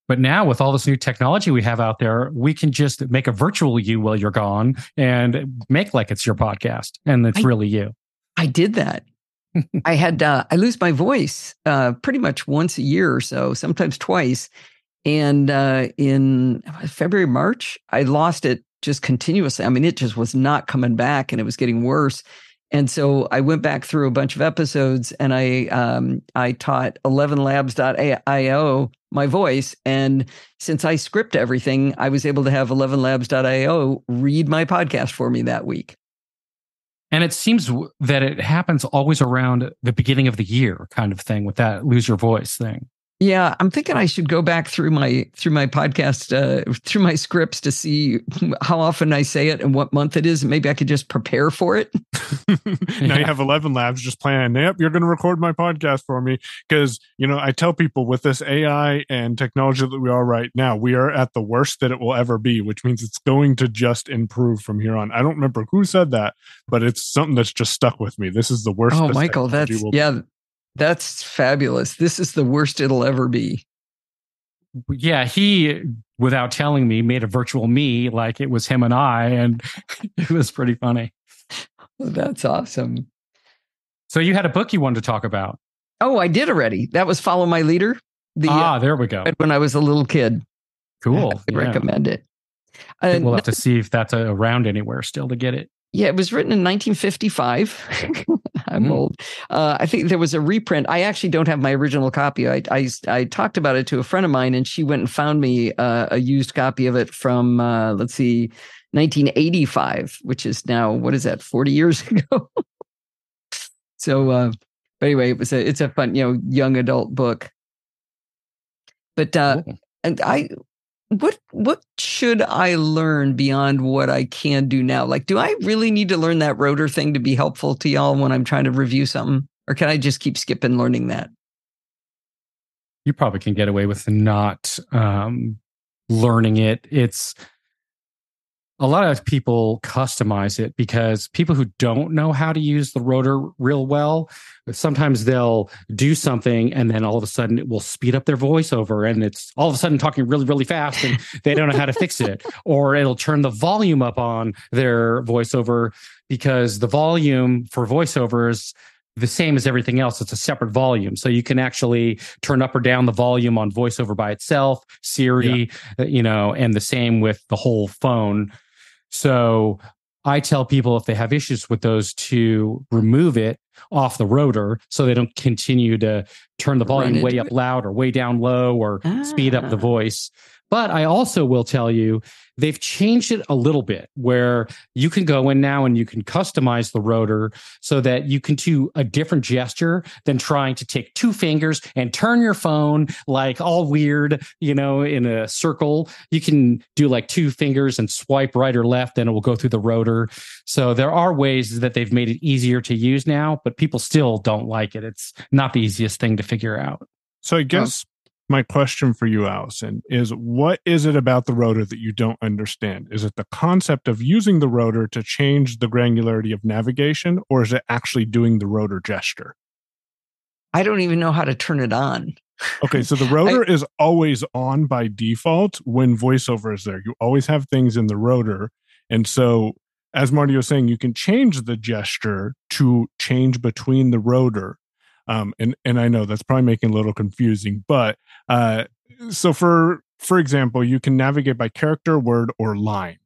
Speaker 1: But now with all this new technology we have out there, we can just make a virtual you while you're gone and make like it's your podcast and it's I, really you.
Speaker 3: I did that. I had uh, I lose my voice uh, pretty much once a year or so, sometimes twice. And uh, in February, March, I lost it just continuously. I mean, it just was not coming back, and it was getting worse. And so I went back through a bunch of episodes, and I um, I taught 11labs.io my voice. And since I script everything, I was able to have 11labs.io read my podcast for me that week.
Speaker 1: And it seems that it happens always around the beginning of the year, kind of thing, with that lose your voice thing.
Speaker 3: Yeah, I'm thinking I should go back through my through my podcast uh, through my scripts to see how often I say it and what month it is. Maybe I could just prepare for it.
Speaker 2: now you have 11 labs just plan. Yep, you're going to record my podcast for me because you know I tell people with this AI and technology that we are right now, we are at the worst that it will ever be, which means it's going to just improve from here on. I don't remember who said that, but it's something that's just stuck with me. This is the worst.
Speaker 3: Oh, Michael, that's yeah. That's fabulous. This is the worst it'll ever be.
Speaker 1: Yeah, he, without telling me, made a virtual me like it was him and I, and it was pretty funny.
Speaker 3: That's awesome.
Speaker 1: So you had a book you wanted to talk about.
Speaker 3: Oh, I did already. That was Follow My Leader.
Speaker 1: The, ah, uh, there we go.
Speaker 3: When I was a little kid.
Speaker 1: Cool.
Speaker 3: I yeah. recommend it.
Speaker 1: Uh, we'll have to see if that's around anywhere still to get it.
Speaker 3: Yeah, it was written in 1955. I'm mm. old. Uh, I think there was a reprint. I actually don't have my original copy. I, I, I talked about it to a friend of mine, and she went and found me uh, a used copy of it from uh, let's see, 1985, which is now what is that? 40 years ago. so, uh, but anyway, it was a it's a fun you know young adult book. But uh, and I what what should I learn beyond what I can do now? Like, do I really need to learn that rotor thing to be helpful to y'all when I'm trying to review something? Or can I just keep skipping learning that?
Speaker 1: You probably can get away with not um, learning it. It's a lot of people customize it because people who don't know how to use the rotor real well sometimes they'll do something and then all of a sudden it will speed up their voiceover and it's all of a sudden talking really really fast and they don't know how to fix it or it'll turn the volume up on their voiceover because the volume for voiceovers the same as everything else. It's a separate volume. So you can actually turn up or down the volume on voiceover by itself, Siri, yeah. you know, and the same with the whole phone. So I tell people if they have issues with those to remove it off the rotor so they don't continue to turn the volume way up loud or way down low or ah. speed up the ah. voice. But I also will tell you they've changed it a little bit where you can go in now and you can customize the rotor so that you can do a different gesture than trying to take two fingers and turn your phone like all weird, you know, in a circle. You can do like two fingers and swipe right or left and it will go through the rotor. So there are ways that they've made it easier to use now, but people still don't like it. It's not the easiest thing to figure out.
Speaker 2: So I guess my question for you, Allison, is what is it about the rotor that you don't understand? Is it the concept of using the rotor to change the granularity of navigation, or is it actually doing the rotor gesture?
Speaker 3: I don't even know how to turn it on.
Speaker 2: okay, so the rotor I, is always on by default when voiceover is there. You always have things in the rotor. And so, as Marty was saying, you can change the gesture to change between the rotor um, and and I know that's probably making a little confusing, but uh, so for for example, you can navigate by character, word, or line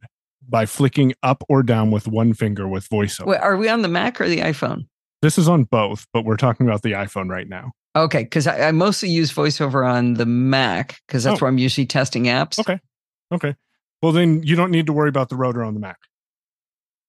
Speaker 2: by flicking up or down with one finger with voiceover.
Speaker 3: Wait, are we on the Mac or the iPhone?
Speaker 2: This is on both, but we're talking about the iPhone right now.
Speaker 3: Okay, because I, I, mostly use voiceover on the Mac because that's oh. where I'm usually testing apps.
Speaker 2: Okay. Okay. Well, then you don't need to worry about the rotor on the Mac.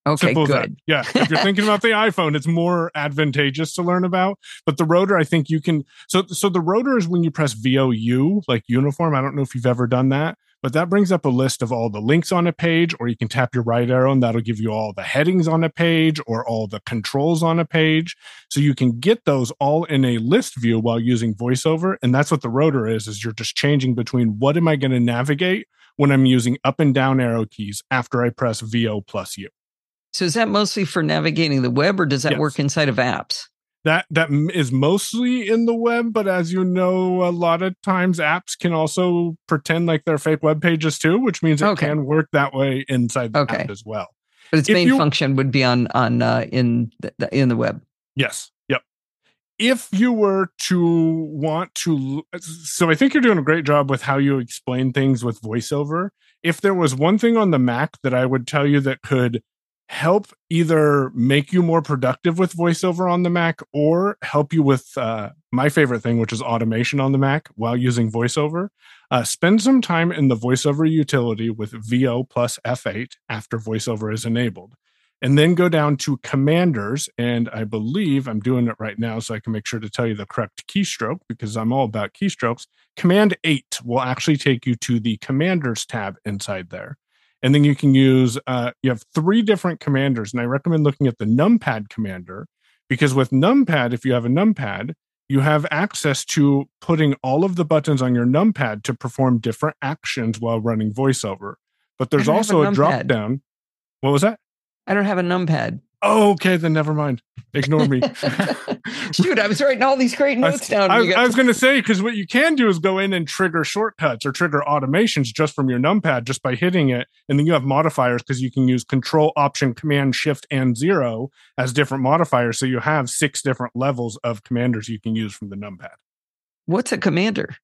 Speaker 3: Okay,
Speaker 2: Simple as that.
Speaker 3: good.
Speaker 2: Yeah. If you're thinking about the iPhone, it's more advantageous to learn about. But the rotor, I think you can. So, so the rotor is when you press VOU, like uniform. I don't know if you've ever done that, but that brings up a list of all the links on a page, or you can tap your right arrow and that'll give you all the headings on a page or all the controls on a page. So you can get those all in a list view while using VoiceOver. And that's what the rotor is, is you're just changing between what am I going to navigate when I'm using up and down arrow keys after I press VO plus U.
Speaker 3: So is that mostly for navigating the web or does that
Speaker 2: Yes.
Speaker 3: work inside of apps?
Speaker 2: that that is mostly in the web but as you know a lot of times apps can also pretend like they're fake web pages too which means it
Speaker 3: Okay.
Speaker 2: can work that way inside the
Speaker 3: Okay.
Speaker 2: app as well
Speaker 3: But its
Speaker 2: If
Speaker 3: main
Speaker 2: you-
Speaker 3: function would be on on uh, in the, the- in the web.
Speaker 2: yes yep if you were to want to so i think you're doing a great job with how you explain things with voiceover if there was one thing on the mac that i would tell you that could help either make you more productive with voiceover on the Mac or help you with uh, my favorite thing, which is automation on the Mac while using voiceover. Uh, spend some time in the voiceover utility with VO plus F8 after voiceover is enabled. And then go down to commanders. And I believe I'm doing it right now so I can make sure to tell you the correct keystroke because I'm all about keystrokes. Command 8 will actually take you to the commanders tab inside there and then you can use uh, you have three different commanders and i recommend looking at the numpad commander because with numpad if you have a numpad you have access to putting all of the buttons on your numpad to perform different actions while running voiceover but there's
Speaker 3: a
Speaker 2: also a,
Speaker 3: numpad.
Speaker 2: drop down what was that
Speaker 3: I don't have a numpad.
Speaker 2: Oh okay then never mind ignore me
Speaker 3: Shoot, I was writing all these great notes
Speaker 2: was,
Speaker 3: down.
Speaker 2: I
Speaker 3: You
Speaker 2: was,
Speaker 3: got-
Speaker 2: I was going to say because what you can do is go in and trigger shortcuts or trigger automations just from your numpad just by hitting it, and then you have modifiers because you can use Control Option Command Shift and zero as different modifiers. So you have six different levels of commanders you can use from the numpad.
Speaker 3: What's a commander?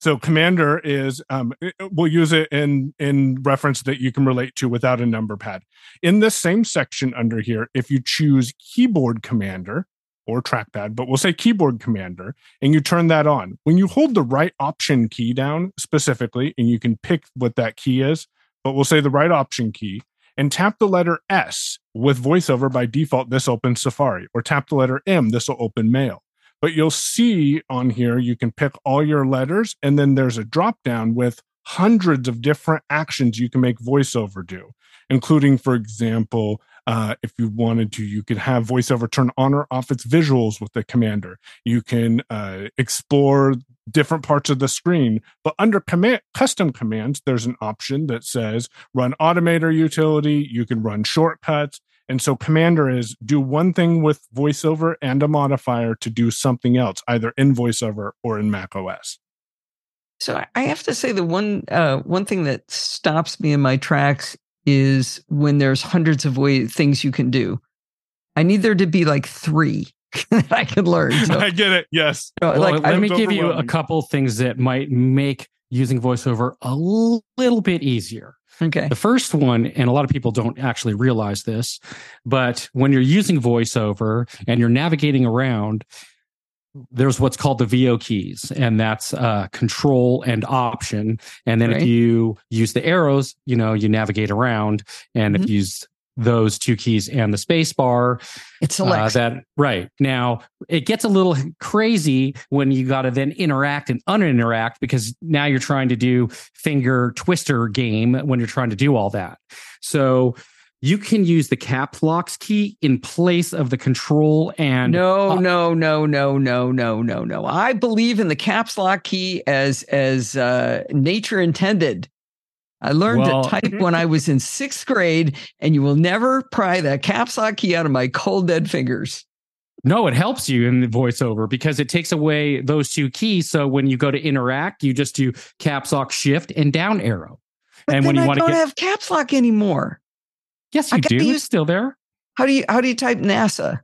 Speaker 2: So commander is um, we'll use it in in reference that you can relate to without a number pad. In this same section under here, if you choose keyboard commander or trackpad, but we'll say keyboard commander, and you turn that on. When you hold the right option key down specifically, and you can pick what that key is, but we'll say the right option key and tap the letter S with voiceover by default, this opens Safari, or tap the letter M, this will open Mail but you'll see on here you can pick all your letters and then there's a drop down with hundreds of different actions you can make voiceover do including for example uh, if you wanted to you could have voiceover turn on or off its visuals with the commander. You can uh, explore different parts of the screen but under command custom commands there's an option that says run automator utility you can run shortcuts and so Commander is do one thing with VoiceOver and a modifier to do something else, either in VoiceOver or in Mac OS.
Speaker 3: So I- I have to say the one uh, one thing that stops me in my tracks is when there's hundreds of way things you can do. I need there to be like three that I can learn. So,
Speaker 2: I get it. Yes.
Speaker 3: you know,
Speaker 1: Well,
Speaker 3: like
Speaker 1: let
Speaker 3: I,
Speaker 1: me give you a couple things that might make using voiceover a little bit easier.
Speaker 3: Okay,
Speaker 1: The first one, and a lot of people don't actually realize this, but when you're using voiceover and you're navigating around, there's what's called the VO keys, and that's uh, control and option. And then
Speaker 3: Right.
Speaker 1: if you use the arrows, you know, you navigate around. And
Speaker 3: Mhm.
Speaker 1: if you use those two keys and the space bar,
Speaker 3: it
Speaker 1: uh,
Speaker 3: selects.
Speaker 1: that right now it gets a little crazy when you got to then interact and uninteract because now you're trying to do finger twister game when you're trying to do all that so you can use the caps locks key in place of the control and
Speaker 3: no,
Speaker 1: uh,
Speaker 3: no, no, no, no, no, no, no. I believe in the caps lock key as as uh, nature intended. I learned
Speaker 1: Well-
Speaker 3: to type when I was in sixth grade, and you will never pry that caps lock key out of my cold dead fingers.
Speaker 1: no it helps you in the voiceover because it takes away those two keys so when you go to interact you just do caps lock shift and down arrow
Speaker 3: But
Speaker 1: and
Speaker 3: then
Speaker 1: when you
Speaker 3: I
Speaker 1: want to
Speaker 3: don't
Speaker 1: get
Speaker 3: have caps lock anymore.
Speaker 1: yes
Speaker 3: I
Speaker 1: you
Speaker 3: gotta
Speaker 1: do
Speaker 3: use-
Speaker 1: it's still there
Speaker 3: How do you how do you type NASA?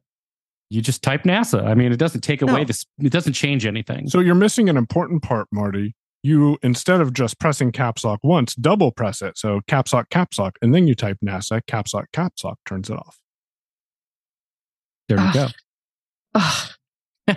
Speaker 1: you just type NASA. I mean, it doesn't take away
Speaker 3: No.
Speaker 1: this. It doesn't change anything.
Speaker 2: So you're missing an important part, Marty. You instead of just pressing caps lock once, double press it. So caps lock, caps lock, and then you type NASA, caps lock, caps lock, turns it off.
Speaker 1: there you
Speaker 3: Ah.
Speaker 1: go.
Speaker 3: Ugh.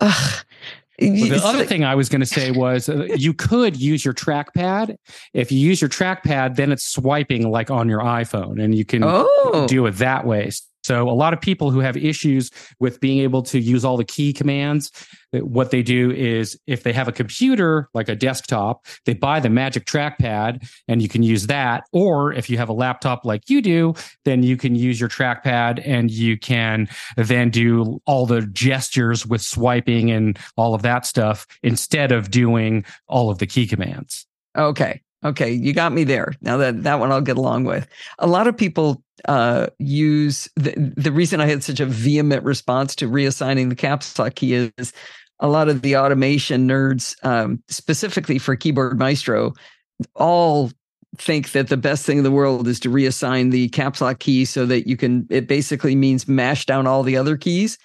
Speaker 3: Ugh.
Speaker 1: Well, the other thing I was going to say was uh, you could use your trackpad. If you use your trackpad, then it's swiping like on your iPhone, and you can
Speaker 3: oh.
Speaker 1: do it that way. So a lot of people who have issues with being able to use all the key commands, what they do is if they have a computer like a desktop, they buy the Magic Trackpad and you can use that. Or if you have a laptop like you do, then you can use your trackpad and you can then do all the gestures with swiping and all of that stuff instead of doing all of the key commands.
Speaker 3: Okay. Okay, you got me there. Now that that one I'll get along with. A lot of people uh, use the the reason I had such a vehement response to reassigning the caps lock key is a lot of the automation nerds, um, specifically for Keyboard Maestro, all think that the best thing in the world is to reassign the caps lock key so that you can. It basically means mash down all the other keys,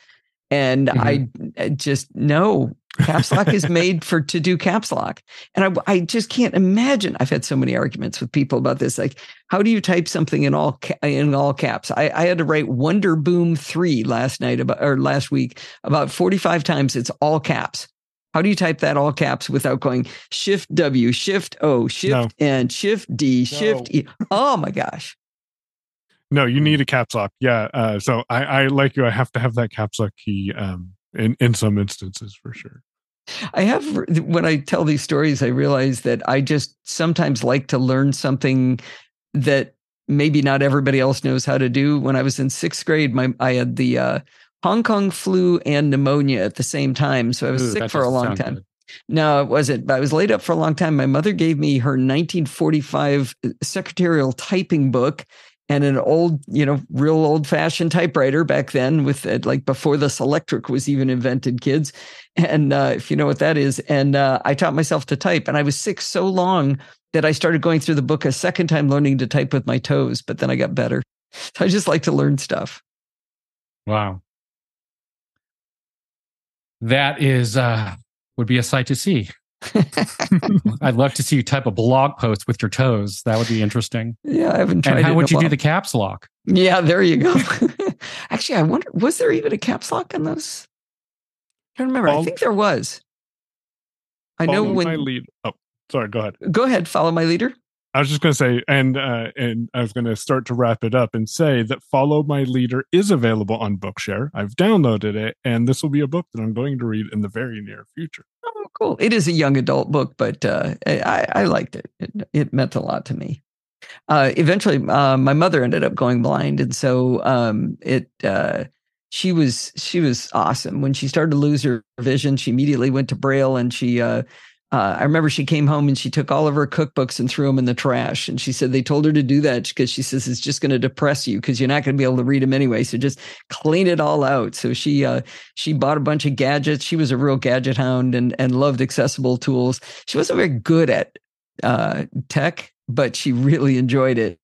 Speaker 3: and mm-hmm. I just no caps lock is made for to do caps lock. And I, I just can't imagine i've had so many arguments with people about this like how do you type something in all in all caps? I, I had to write Wonderboom 3 last night about or last week about 45 times it's all caps. How do you type that all caps without going shift w shift o shift no. and shift d no. shift e? Oh my gosh.
Speaker 2: No you need a caps lock. Yeah uh, so I, I like you i have to have that caps lock key um in in some instances for sure
Speaker 3: i have when i tell these stories i realize that i just sometimes like to learn something that maybe not everybody else knows how to do when i was in sixth grade my i had the uh, hong kong flu and pneumonia at the same time so i was Ooh, sick for a long time good. No, it wasn't. I was laid up for a long time. My mother gave me her 1945 uh, secretarial typing book and an old, you know, real old fashioned typewriter back then with it, like before the electric was even invented, kids. And uh, if you know what that is, and uh, I taught myself to type, and I was sick so long that I started going through the book a second time, learning to type with my toes. But then I got better. So I just like to learn stuff.
Speaker 1: Wow, that is uh, would be a sight to see. I'd love to see you type a blog post with your toes. That would be interesting.
Speaker 3: Yeah, I haven't tried.
Speaker 1: And how would you do the caps lock?
Speaker 3: Yeah, there you go. Actually, I wonder was there even a caps lock on those? I can't remember. I think there was. I know when
Speaker 2: my lead. Oh, sorry. Go ahead.
Speaker 3: Go ahead. Follow my leader.
Speaker 2: I was just going to say, and uh, and I was going to start to wrap it up and say that Follow My Leader is available on Bookshare. I've downloaded it, and this will be a book that I'm going to read in the very near future.
Speaker 3: Cool! It is a young adult book, but uh, I, I liked it. it. It meant a lot to me. Uh, eventually, uh, my mother ended up going blind, and so um, it. Uh, she was she was awesome when she started to lose her vision. She immediately went to Braille, and she uh, I remember she came home and she took all of her cookbooks and threw them in the trash. And she said they told her to do that because she says it's just going to depress you because you're not going to be able to read them anyway. So just clean it all out. So she uh, she bought a bunch of gadgets. She was a real gadget hound and and loved accessible tools. She wasn't very good at uh, tech, but she really enjoyed it.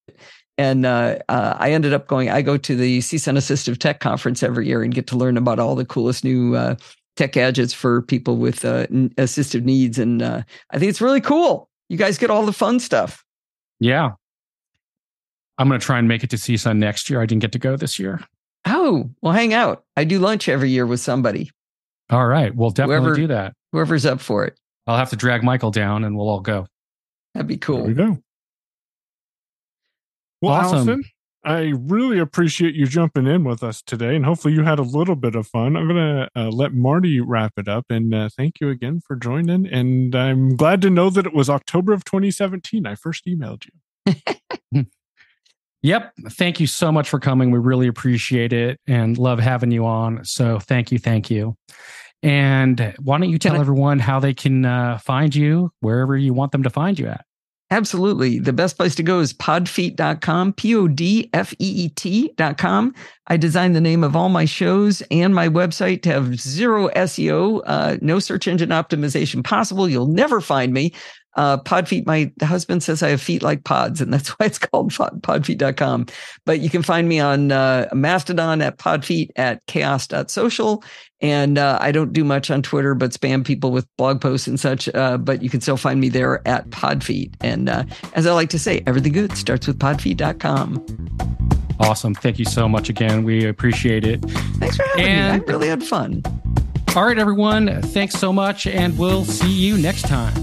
Speaker 3: And uh, uh, I ended up going. I go to the CSUN Assistive Tech Conference every year and get to learn about all the coolest new uh, tech gadgets for people with uh, assistive needs. And uh, I think it's really cool. You guys get all the fun stuff.
Speaker 1: Yeah. I'm going to try and make it to CSUN next year. I didn't get to go this year.
Speaker 3: Oh, well, hang out. I do lunch every year with somebody.
Speaker 1: All right. We'll definitely Whoever, do that.
Speaker 3: Whoever's up for it.
Speaker 1: I'll have to drag Michael down and we'll all go.
Speaker 3: That'd be cool.
Speaker 2: There we go. Well, awesome. Allison, I really appreciate you jumping in with us today, and hopefully you had a little bit of fun. I'm going to uh, let Marty wrap it up, and uh, thank you again for joining. And I'm glad to know that it was October of 2017. I first emailed
Speaker 1: you. yep. Thank you so much for coming. We really appreciate it and love having you on. So thank you. Thank you. And why don't you tell everyone how they can uh, find you wherever you want them to find you at?
Speaker 3: Absolutely. The best place to go is podfeet.com, P O D F E E T.com. I designed the name of all my shows and my website to have zero SEO, uh, no search engine optimization possible. You'll never find me uh, Podfeet, my husband says I have feet like pods, and that's why it's called podfeet.com. But you can find me on uh, Mastodon at podfeet at chaos.social. And uh, I don't do much on Twitter, but spam people with blog posts and such. Uh, but you can still find me there at podfeet. And uh, as I like to say, everything good starts with podfeet.com.
Speaker 1: Awesome. Thank you so much again. We appreciate it.
Speaker 3: Thanks for having and- me. I really had fun.
Speaker 1: All right, everyone. Thanks so much, and we'll see you next time.